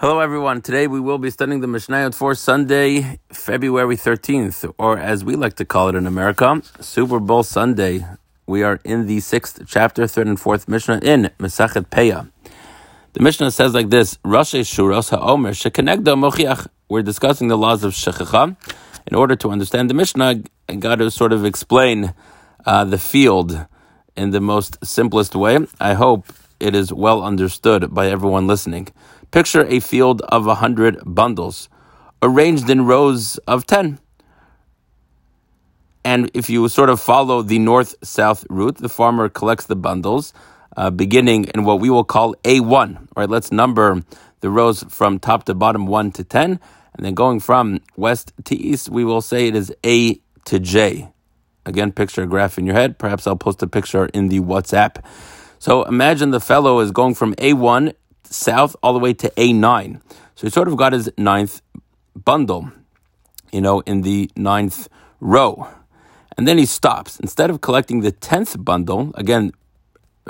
Hello, everyone. Today we will be studying the Mishnayot for Sunday, February 13th, or as we like to call it in America, Super Bowl Sunday. We are in the sixth chapter, third and fourth Mishnah in Mesachet Peah. The Mishnah says like this: Rashi Shuros Haomer Shekenegdo Mochiach. We're discussing the laws of Shechacha. In order to understand the Mishnah, I got to sort of explain uh, the field in the most simplest way. I hope it is well understood by everyone listening. Picture a field of a hundred bundles arranged in rows of ten. And if you sort of follow the north south route, the farmer collects the bundles, uh, beginning in what we will call A1. All right, let's number the rows from top to bottom 1 to 10. And then going from west to east, we will say it is A to J. Again, picture a graph in your head. Perhaps I'll post a picture in the WhatsApp. So imagine the fellow is going from A1 south all the way to A9. So he sort of got his ninth bundle, you know, in the ninth row. And then he stops. Instead of collecting the tenth bundle, again,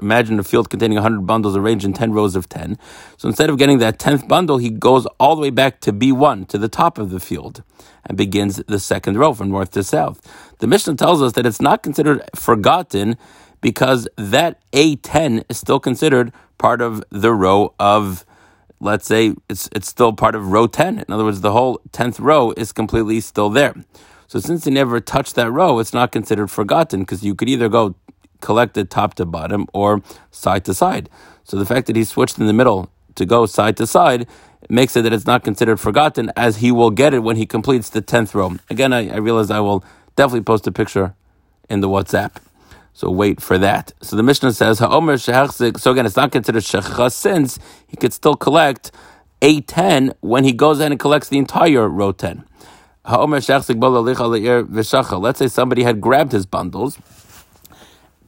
imagine a field containing 100 bundles arranged in 10 rows of 10. So instead of getting that 10th bundle, he goes all the way back to B1, to the top of the field, and begins the second row from north to south. The Mishnah tells us that it's not considered forgotten because that A10 is still considered part of the row of, let's say, it's, it's still part of row 10. In other words, the whole 10th row is completely still there. So since he never touched that row, it's not considered forgotten because you could either go collected top to bottom or side to side. So the fact that he switched in the middle to go side to side makes it that it's not considered forgotten as he will get it when he completes the 10th row. Again, I, I realize I will definitely post a picture in the WhatsApp. So wait for that. So the Mishnah says, Ha'omer So again, it's not considered shechacha since he could still collect a 10 when he goes in and collects the entire row 10. Let's say somebody had grabbed his bundles.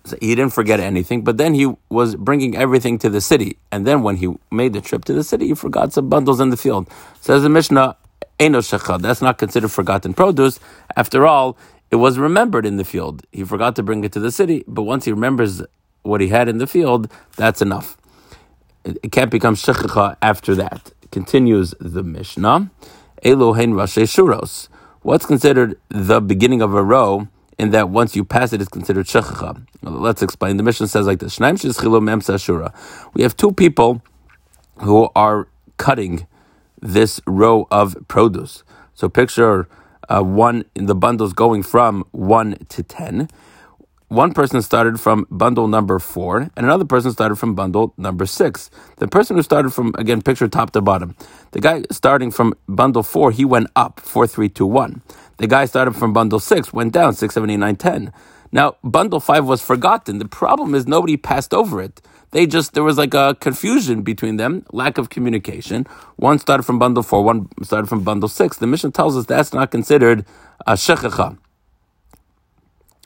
So he didn't forget anything, but then he was bringing everything to the city. And then when he made the trip to the city, he forgot some bundles in the field. Says the Mishnah, that's not considered forgotten produce. After all, it was remembered in the field. He forgot to bring it to the city, but once he remembers what he had in the field, that's enough. It can't become shechacha after that. Continues the Mishnah. Elohein Rashi Shuros. What's considered the beginning of a row in that once you pass it, it's considered shechacha. Let's explain. The Mishnah says like this. We have two people who are cutting this row of produce. So picture uh, one in the bundles going from one to ten. One person started from bundle number four, and another person started from bundle number six. The person who started from, again, picture top to bottom. The guy starting from bundle four, he went up, four, three, two, one. The guy started from bundle six, went down, six, seven, eight, nine, ten. Now, bundle five was forgotten. The problem is nobody passed over it. They just, there was like a confusion between them, lack of communication. One started from bundle four, one started from bundle six. The Mishnah tells us that's not considered a shechacha.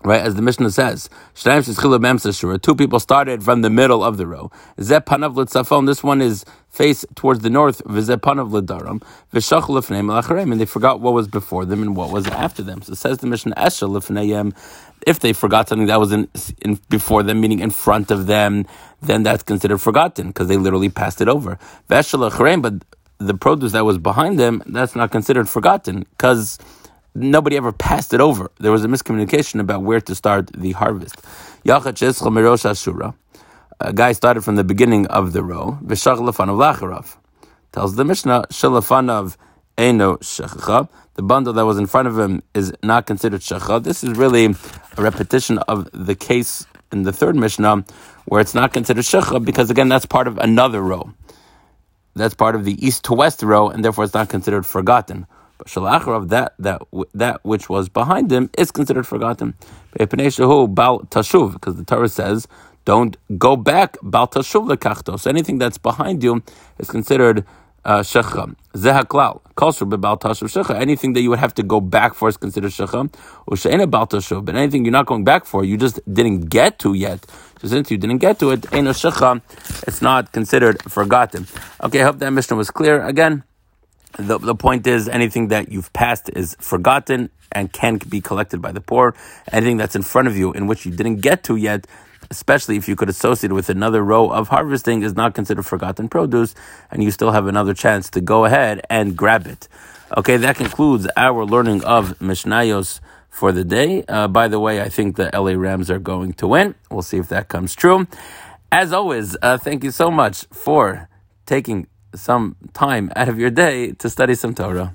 Right, as the Mishnah says, two people started from the middle of the row. This one is face towards the north, and they forgot what was before them and what was after them. So says the Mishnah, if they forgot something that was in, in, before them, meaning in front of them, then that's considered forgotten because they literally passed it over. But the produce that was behind them, that's not considered forgotten because nobody ever passed it over. There was a miscommunication about where to start the harvest. A guy started from the beginning of the row. Tells the Mishnah, Shalafanav. The bundle that was in front of him is not considered Shechacha. This is really a repetition of the case in the third Mishnah where it's not considered Shechacha because, again, that's part of another row. That's part of the east to west row, and therefore it's not considered forgotten. But shalachrav, that that that which was behind him is considered forgotten. Because the Torah says, "Don't go back bal tashuv lekachto." So anything that's behind you is considered uh, shecha. Zehaklal kosher bebal tashuv shecha. Anything that you would have to go back for is considered shecha. Usheina bal tashuv. But anything you're not going back for, you just didn't get to yet. So since you didn't get to it, eno shecha, it's not considered forgotten. Okay, I hope that Mishnah was clear. Again. The, the point is, anything that you've passed is forgotten and can be collected by the poor. Anything that's in front of you in which you didn't get to yet, especially if you could associate it with another row of harvesting, is not considered forgotten produce, and you still have another chance to go ahead and grab it. Okay, that concludes our learning of Mishnayos for the day. Uh, by the way, I think the LA Rams are going to win. We'll see if that comes true. As always, uh, thank you so much for taking some time out of your day to study some Torah.